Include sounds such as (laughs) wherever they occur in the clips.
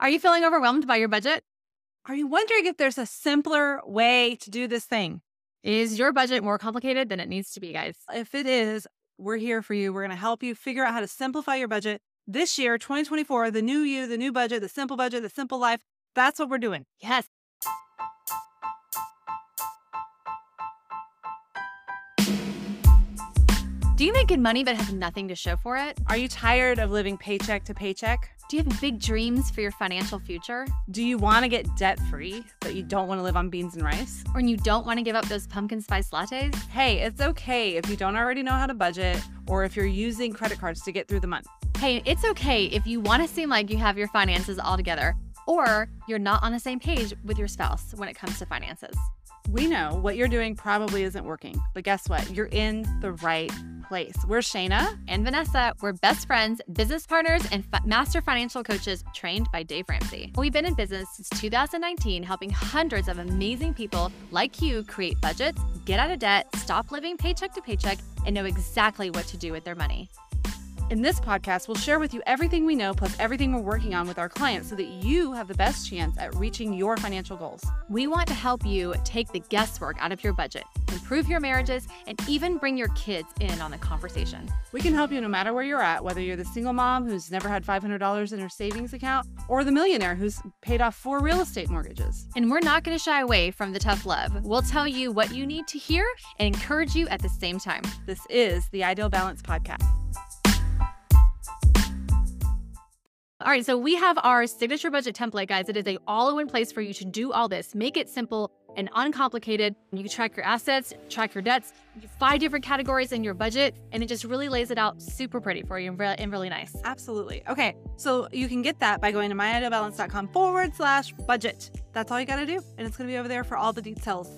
Are you feeling overwhelmed by your budget? Are you wondering if there's a simpler way to do this thing? Is your budget more complicated than it needs to be, guys? If it is, we're here for you. We're going to help you figure out how to simplify your budget this year, 2024, the new you, the new budget, the simple budget, the simple life. That's what we're doing. Yes. Do you make good money but have nothing to show for it? Are you tired of living paycheck to paycheck? Do you have big dreams for your financial future? Do you want to get debt free, but you don't want to live on beans and rice? Or you don't want to give up those pumpkin spice lattes? Hey, it's okay if you don't already know how to budget or if you're using credit cards to get through the month. Hey, it's okay if you want to seem like you have your finances all together or you're not on the same page with your spouse when it comes to finances. We know what you're doing probably isn't working, but guess what? You're in the right place. We're Shayna and Vanessa. We're best friends, business partners, and master financial coaches trained by Dave Ramsey. We've been in business since 2019, helping hundreds of amazing people like you create budgets, get out of debt, stop living paycheck to paycheck, and know exactly what to do with their money. In this podcast, we'll share with you everything we know plus everything we're working on with our clients so that you have the best chance at reaching your financial goals. We want to help you take the guesswork out of your budget, improve your marriages, and even bring your kids in on the conversation. We can help you no matter where you're at, whether you're the single mom who's never had $500 in her savings account or the millionaire who's paid off four real estate mortgages. And we're not going to shy away from the tough love. We'll tell you what you need to hear and encourage you at the same time. This is the Ideal Balance Podcast. All right, so we have our signature budget template, guys. It is a all-in-one place for you to do all this. Make it simple and uncomplicated. You track your assets, track your debts, five different categories in your budget, and it just really lays it out super pretty for you and, really nice. Absolutely. Okay, so you can get that by going to myidealbalance.com forward slash budget. That's all you got to do, and it's going to be over there for all the details.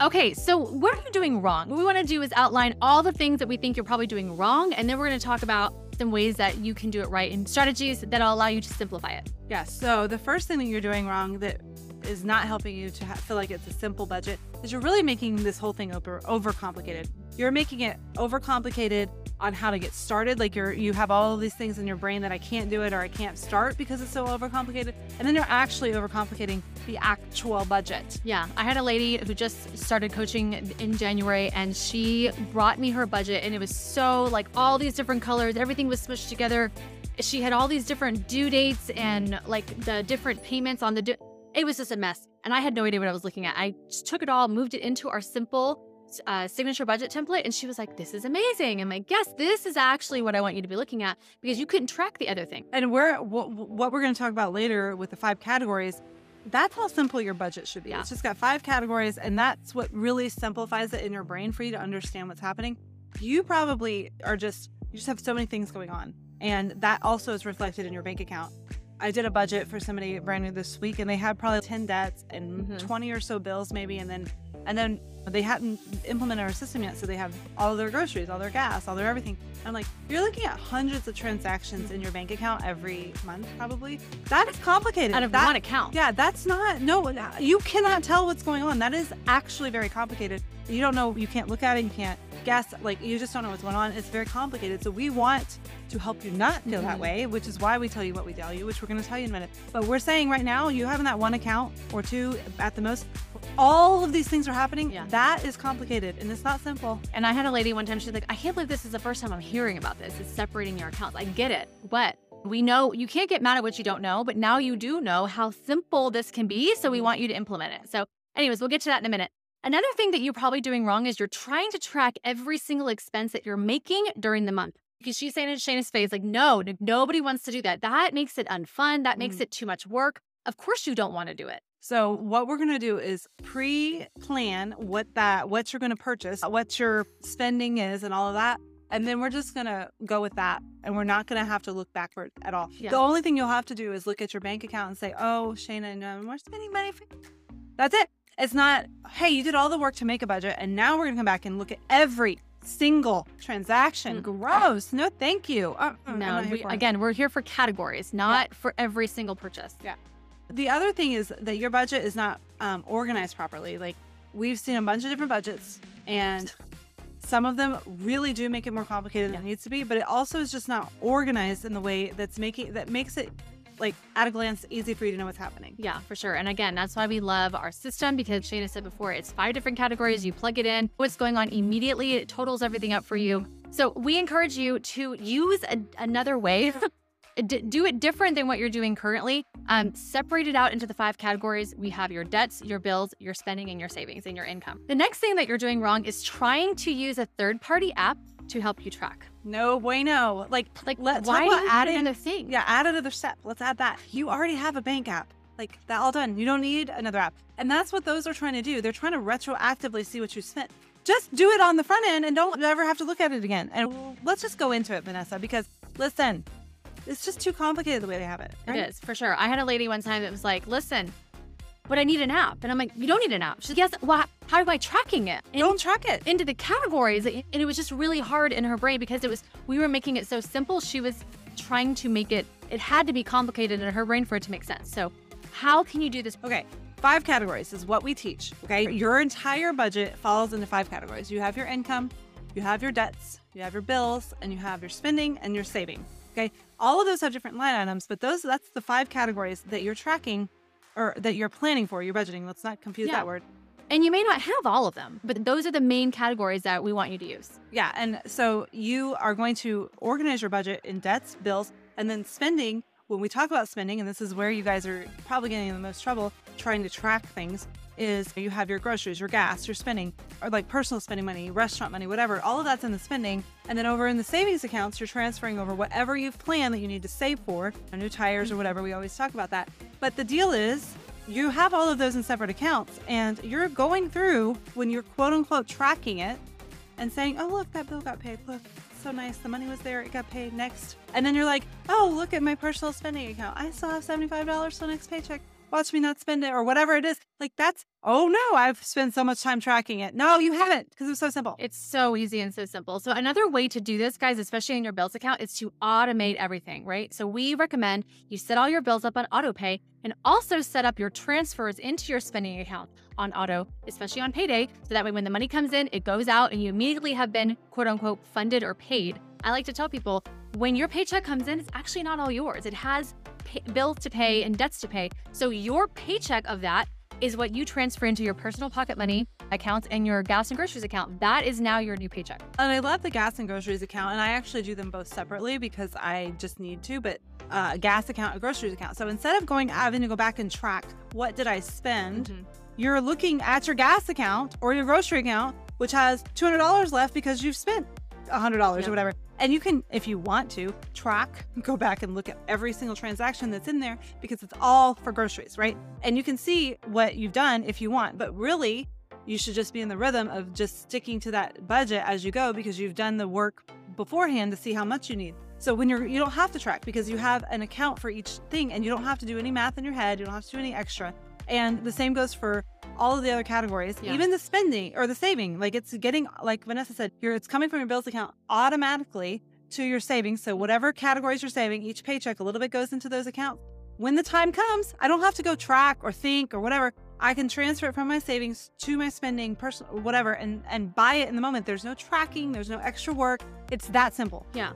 Okay, so what are you doing wrong? What we want to do is outline all the things that we think you're probably doing wrong, and then we're going to talk about some ways that you can do it right and strategies that'll allow you to simplify it. Yeah. So the first thing that you're doing wrong that is not helping you to ha- feel like it's a simple budget is you're really making this whole thing over overcomplicated. You're making it overcomplicated on how to get started. Like you're you have all of these things in your brain that I can't do it or I can't start because it's so overcomplicated. And then you're actually overcomplicating the actual budget. Yeah. I had a lady who just started coaching in January and she brought me her budget and it was so like all these different colors, everything was smushed together. She had all these different due dates and like the different payments on the it was just a mess. And I had no idea what I was looking at. I just took it all, moved it into our simple uh, signature budget template. And she was like, This is amazing. I'm like, Yes, this is actually what I want you to be looking at because you couldn't track the other thing. And we're what, what we're going to talk about later with the five categories. That's how simple your budget should be. Yeah. It's just got five categories, and that's what really simplifies it in your brain for you to understand what's happening. You probably are just you just have so many things going on, and that also is reflected in your bank account. I did a budget for somebody brand new this week, and they had probably ten debts and Mhm. twenty or so bills, maybe, and then and then they hadn't implemented our system yet, so they have all their groceries, all their gas, all their everything. I'm like, you're looking at hundreds of transactions in your bank account every month, probably. That is complicated. Out of That- one account. yeah, that's not no. You cannot tell what's going on. That is actually very complicated. You don't know. You can't look at it. You can't guess. Like you just don't know what's going on. It's very complicated. So we want to help you not feel that Mhm. way, which is why we tell you what we tell you, which we're going to tell you in a minute. But we're saying right now, you having that one account or two at the most, all of these things are happening. Yeah. That is complicated and it's not simple. And I had a lady one time, she's like, I can't believe this is the first time I'm hearing about this. It's separating your accounts. I get it. But we know you can't get mad at what you don't know, but now you do know how simple this can be. So we want you to implement it. So, anyways, we'll get to that in a minute. Another thing that you're probably doing wrong is you're trying to track every single expense that you're making during the month. Because she's saying in Shayna's face, like, no, nobody wants to do that. That makes it unfun. That makes Mm. it too much work. Of course, you don't want to do it. So what we're gonna do is pre-plan what that what you're gonna purchase, what your spending is, and all of that, and then we're just gonna go with that, and we're not gonna have to look backward at all. Yeah. The only thing you'll have to do is look at your bank account and say, "Oh, Shayna, no more spending money." For That's it. It's not, "Hey, you did all the work to make a budget, and now we're gonna come back and look at every single transaction." Mm. Gross. No, thank you. Uh, No, we, again, we're here for categories, not for every single purchase. The other thing is that your budget is not um, organized properly. Like we've seen a bunch of different budgets, and some of them really do make it more complicated than it needs to be. But it also is just not organized in the way that's making that makes it like at a glance, easy for you to know what's happening. Yeah, for sure. And again, that's why we love our system because Shayna said before, it's five different categories. You plug it in, what's going on immediately, it totals everything up for you. So we encourage you to use a, another way. (laughs) D- do it different than what you're doing currently. Um, separate it out into the five categories. We have your debts, your bills, your spending, and your savings and your income. The next thing that you're doing wrong is trying to use a third party app to help you track. No bueno. Like, Like, let's why talk about add adding- another thing? Yeah, add another step. Let's add that. You already have a bank app. Like that all done. You don't need another app. And that's what those are trying to do. They're trying to retroactively see what you spent. Just do it on the front end and don't ever have to look at it again. And let's just go into it, Vanessa, because listen, it's just too complicated the way they have it. right? It is for sure. I had a lady one time that was like, "Listen, but I need an app," and I'm like, "You don't need an app." She's like, "Yes, well, how am I tracking it?" And Don't track it. into the categories, and it was just really hard in her brain because it was we were making it so simple. She was trying to make it. It had to be complicated in her brain for it to make sense. So, how can you do this? Okay, five categories is what we teach. Okay, your entire budget falls into five categories. You have your income, you have your debts, you have your bills, and you have your spending and your saving. Okay, all of those have different line items, but those that's the five categories that you're tracking or that you're planning for. You're budgeting. Let's not confuse Yeah. that word. And you may not have all of them, but those are the main categories that we want you to use. Yeah, and so you are going to organize your budget in debts, bills, and then spending. When we talk about spending, and this is where you guys are probably getting in the most trouble trying to track things, is you have your groceries, your gas, your spending, or like personal spending money, restaurant money, whatever. All of that's in the spending. And then over in the savings accounts, you're transferring over whatever you've planned that you need to save for, new tires or whatever. We always talk about that. But the deal is, you have all of those in separate accounts, and you're going through when you're quote unquote tracking it and saying, "Oh, look, that bill got paid. Look, so nice. The money was there. It got paid. Next." And then you're like, "Oh, look at my personal spending account. I still have seventy-five dollars till next paycheck. Watch me not spend it, or whatever it is." Like that's, oh no, I've spent so much time tracking it. No, you haven't, because it's so simple. It's so easy and so simple. So another way to do this, guys, especially in your bills account, is to automate everything, right? So we recommend you set all your bills up on auto pay and also set up your transfers into your spending account on auto, especially on payday. So that way when the money comes in, it goes out and you immediately have been quote unquote funded or paid. I like to tell people when your paycheck comes in, it's actually not all yours. It has bills to pay and debts to pay. So your paycheck of that is what you transfer into your personal pocket money accounts and your gas and groceries account. That is now your new paycheck. And I love the gas and groceries account, and I actually do them both separately because I just need to. But uh, a gas account, a groceries account. So instead of going having to go back and track what did I spend, Mhm. you're looking at your gas account or your grocery account, which has $200 left because you've spent $100 Yeah. or whatever. And you can, if you want to, track, go back and look at every single transaction that's in there because it's all for groceries, right? And you can see what you've done if you want. But really, you should just be in the rhythm of just sticking to that budget as you go because you've done the work beforehand to see how much you need. So when you're you don't have to track because you have an account for each thing and you don't have to do any math in your head, you don't have to do any extra. And the same goes for all of the other categories, Yeah. even the spending or the saving. Like it's getting like Vanessa said, you're it's coming from your bills account automatically to your savings. So whatever categories you're saving, each paycheck a little bit goes into those accounts. When the time comes, I don't have to go track or think or whatever. I can transfer it from my savings to my spending, personal, whatever, and and buy it in the moment. There's no tracking. There's no extra work. It's that simple. Yeah.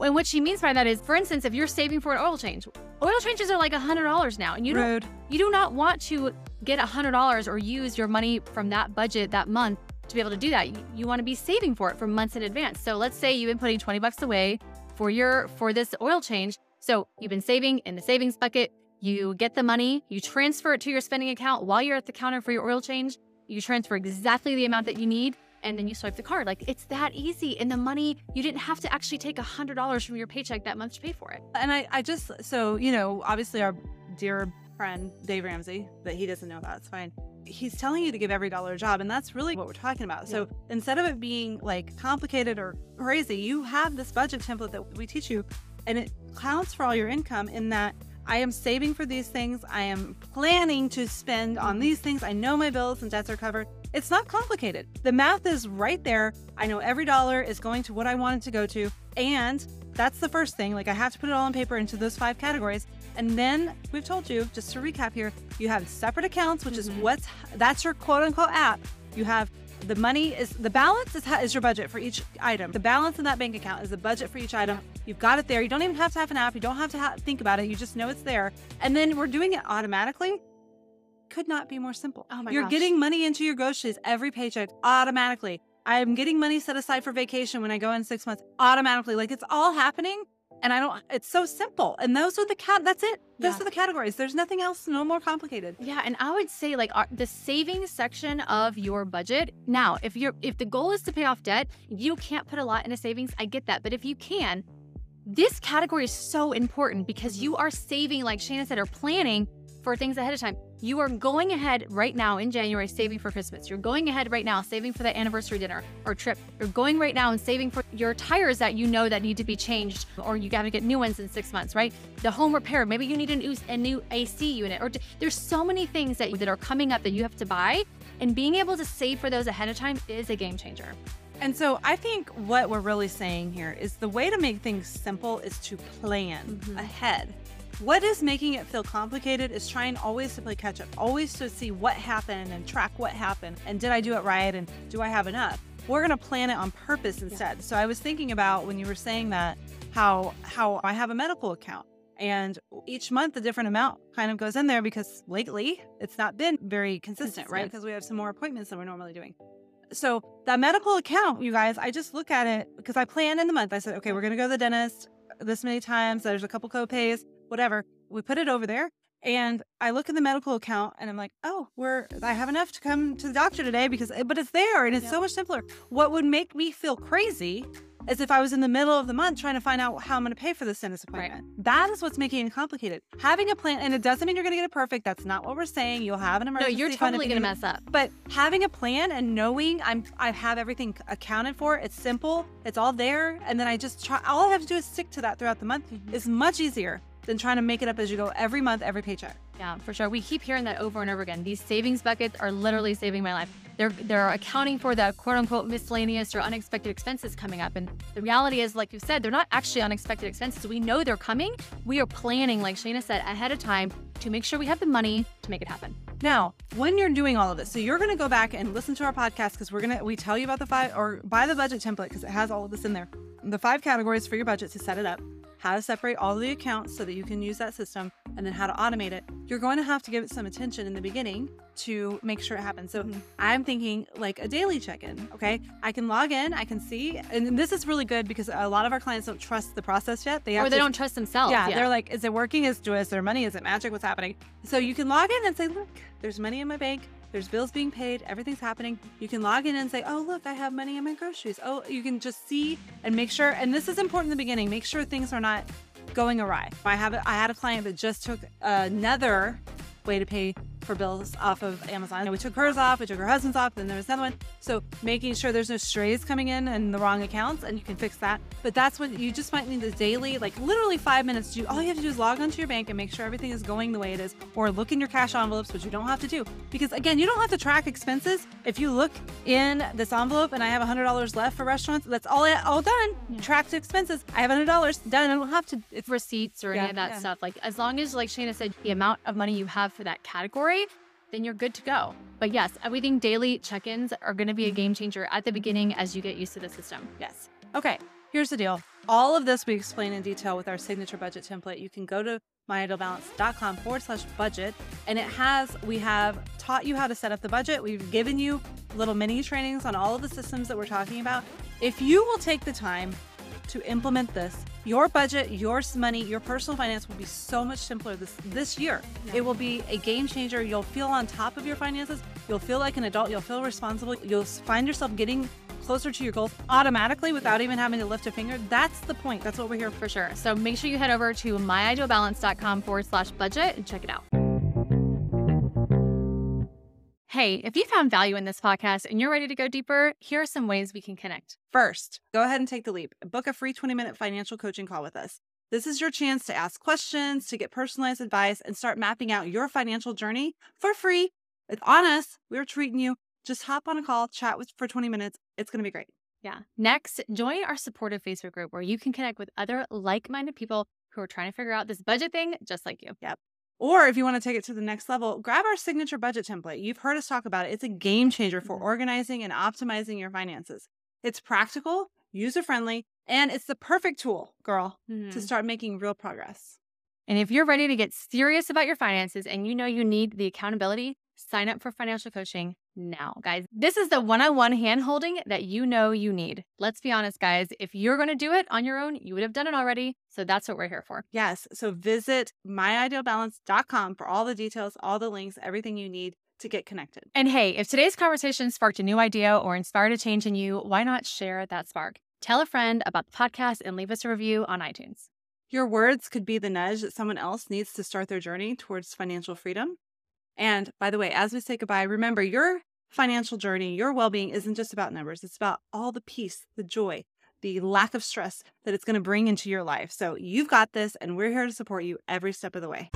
And what she means by that is, for instance, if you're saving for an oil change, oil changes are like hundred dollars now, and you don't you do not want to get hundred dollars or use your money from that budget that month to be able to do that. You, you want to be saving for it for months in advance. So let's say you've been putting twenty bucks away for your for this oil change. So you've been saving in the savings bucket. You get the money, you transfer it to your spending account while you're at the counter for your oil change. You transfer exactly the amount that you need, and then you swipe the card. Like it's that easy. And the money, you didn't have to actually take a $100 from your paycheck that month to pay for it. And I, I just so you know, obviously our dear friend Dave Ramsey, that he doesn't know about, it's fine. He's telling you to give every dollar a job, and that's really what we're talking about. So instead of it being like complicated or crazy, you have this budget template that we teach you, and it counts for all your income in that I am saving for these things. I am planning to spend on mm-hmm. these things. I know my bills and debts are covered. It's not complicated. The math is right there. I know every dollar is going to what I want it to go to. And that's the first thing. Like I have to put it all on paper into those five categories. And then we've told you, just to recap here, you have separate accounts, which is Mhm. what's that's your quote unquote app. You have the money is the balance is, is your budget for each item. The balance in that bank account is the budget for each item. You've got it there. You don't even have to have an app. You don't have to ha- think about it. You just know it's there. And then we're doing it automatically. Could not be more simple. Oh my You're gosh. getting money into your groceries every paycheck automatically. I'm getting money set aside for vacation when I go in six months automatically. Like it's all happening. And I don't, it's so simple. And those are the cat, that's it. Those Yeah. are the categories. There's nothing else, no more complicated. Yeah, and I would say like our, the savings section of your budget. Now, if you're if the goal is to pay off debt, you can't put a lot in into savings. I get that, but if you can, this category is so important because you are saving, like Shayna said, or planning for things ahead of time. You are going ahead right now in January saving for Christmas. You're going ahead right now saving for that anniversary dinner or trip. You're going right now and saving for your tires that you know that need to be changed or you got to get new ones in 6 months, right? The home repair, maybe you need a new, a new AC unit or there's so many things that that are coming up that you have to buy and being able to save for those ahead of time is a game changer. And so I think what we're really saying here is the way to make things simple is to plan Mhm. ahead. What is making it feel complicated is trying always to play catch up, always to see what happened and track what happened and did I do it right and do I have enough? We're going to plan it on purpose instead. So I was thinking about when you were saying that how how I have a medical account and each month a different amount kind of goes in there because lately it's not been very consistent, right? Because we have some more appointments than we're normally doing. So that medical account, you guys, I just look at it because I plan in the month. I said, okay, we're gonna go to the dentist this many times. There's a couple co-pays, whatever. We put it over there. And I look at the medical account and I'm like, oh, we're I have enough to come to the doctor today because but it's there and it's so much simpler. What would make me feel crazy is if I was in the middle of the month trying to find out how I'm going to pay for this dentist Right. appointment. That is what's making it complicated. Having a plan, and it doesn't mean you're going to get it perfect. That's not what we're saying. You'll have an emergency. No, you're totally going to mess up. but having a plan and knowing I'm I have everything accounted for, it's simple, it's all there, and then I just try all I have to do is stick to that throughout the month Mhm. is much easier than trying to make it up as you go every month, every paycheck. Yeah, for sure. We keep hearing that over and over again. These savings buckets are literally saving my life. They're they're accounting for the quote unquote miscellaneous or unexpected expenses coming up. And the reality is, like you said, they're not actually unexpected expenses. We know they're coming. We are planning, like Shayna said, ahead of time to make sure we have the money to make it happen. Now, when you're doing all of this, so you're going to go back and listen to our podcast because we're going to we tell you about the five or buy the budget template because it has all of this in there. The five categories for your budget to set it up, how to separate all the accounts so that you can use that system, and then how to automate it. You're going to have to give it some attention in the beginning to make sure it happens. So Mhm. I'm thinking like a daily check-in. Okay, I can log in, I can see, and this is really good because a lot of our clients don't trust the process yet. They Or they to don't trust themselves. yeah, they're like, is it working? Is, is there money? Is it magic? What's happening? So you can log in and say, look, there's money in my bank. There's bills being paid. Everything's happening. You can log in and say, oh, look, I have money in my groceries. Oh, you can just see and make sure. And this is important in the beginning. Make sure things are not going awry. I have I had a client that just took another way to pay for bills off of Amazon. And We took hers off, we took her husband's off, then there was another one. So making sure there's no strays coming in and the wrong accounts, and you can fix that. But that's what you just might need the daily, like literally five minutes. Do all you have to do is log onto your bank and make sure everything is going the way it is, or look in your cash envelopes, which you don't have to do. Because again, you don't have to track expenses. If you look in this envelope and I have hundred dollars left for restaurants, that's all I, all done. Yeah. Tracked expenses. I have hundred dollars done. I don't have to. It's receipts or Yeah, any of that yeah. stuff. Like as long as, like Shayna said, the amount of money you have for that category, then you're good to go. But yes, everything daily check-ins are going to be a game changer at the beginning as you get used to the system. Yes. Okay, here's the deal. All of this we explain in detail with our signature budget template. You can go to myidealbalance.com forward slash budget, and it has, we have taught you how to set up the budget. We've given you little mini trainings on all of the systems that we're talking about. If you will take the time to implement this, your budget, your money, your personal finance will be so much simpler this this year. Yeah. It will be a game changer. You'll feel on top of your finances. You'll feel like an adult. You'll feel responsible. You'll find yourself getting closer to your goals automatically without even having to lift a finger. That's the point. That's what we're here for. For sure. So make sure you head over to myidealbalance.com forward slash budget and check it out. Hey, if you found value in this podcast and you're ready to go deeper, here are some ways we can connect. First, go ahead and take the leap. Book a free 20 minute financial coaching call with us. This is your chance to ask questions, to get personalized advice, and start mapping out your financial journey for free. It's on us. We're treating you. Just hop on a call, chat with for 20 minutes. It's going to be great. Yeah. Next, join our supportive Facebook group where you can connect with other like minded people who are trying to figure out this budget thing just like you. Or if you want to take it to the next level, grab our signature budget template. You've heard us talk about it. It's a game changer for Mhm. organizing and optimizing your finances. It's practical, user friendly, and it's the perfect tool, girl, to Mhm. start making real progress. And if you're ready to get serious about your finances and you know you need the accountability, sign up for financial coaching now, guys. This is the one on one hand holding that you know you need. Let's be honest, guys. If you're going to do it on your own, you would have done it already. So that's what we're here for. Yes. So visit myidealbalance.com for all the details, all the links, everything you need to get connected. And hey, if today's conversation sparked a new idea or inspired a change in you, why not share that spark? Tell a friend about the podcast and leave us a review on iTunes. Your words could be the nudge that someone else needs to start their journey towards financial freedom. And by the way, as we say goodbye, remember your financial journey, your well being isn't just about numbers, it's about all the peace, the joy, the lack of stress that it's going to bring into your life. So you've got this, and we're here to support you every step of the way.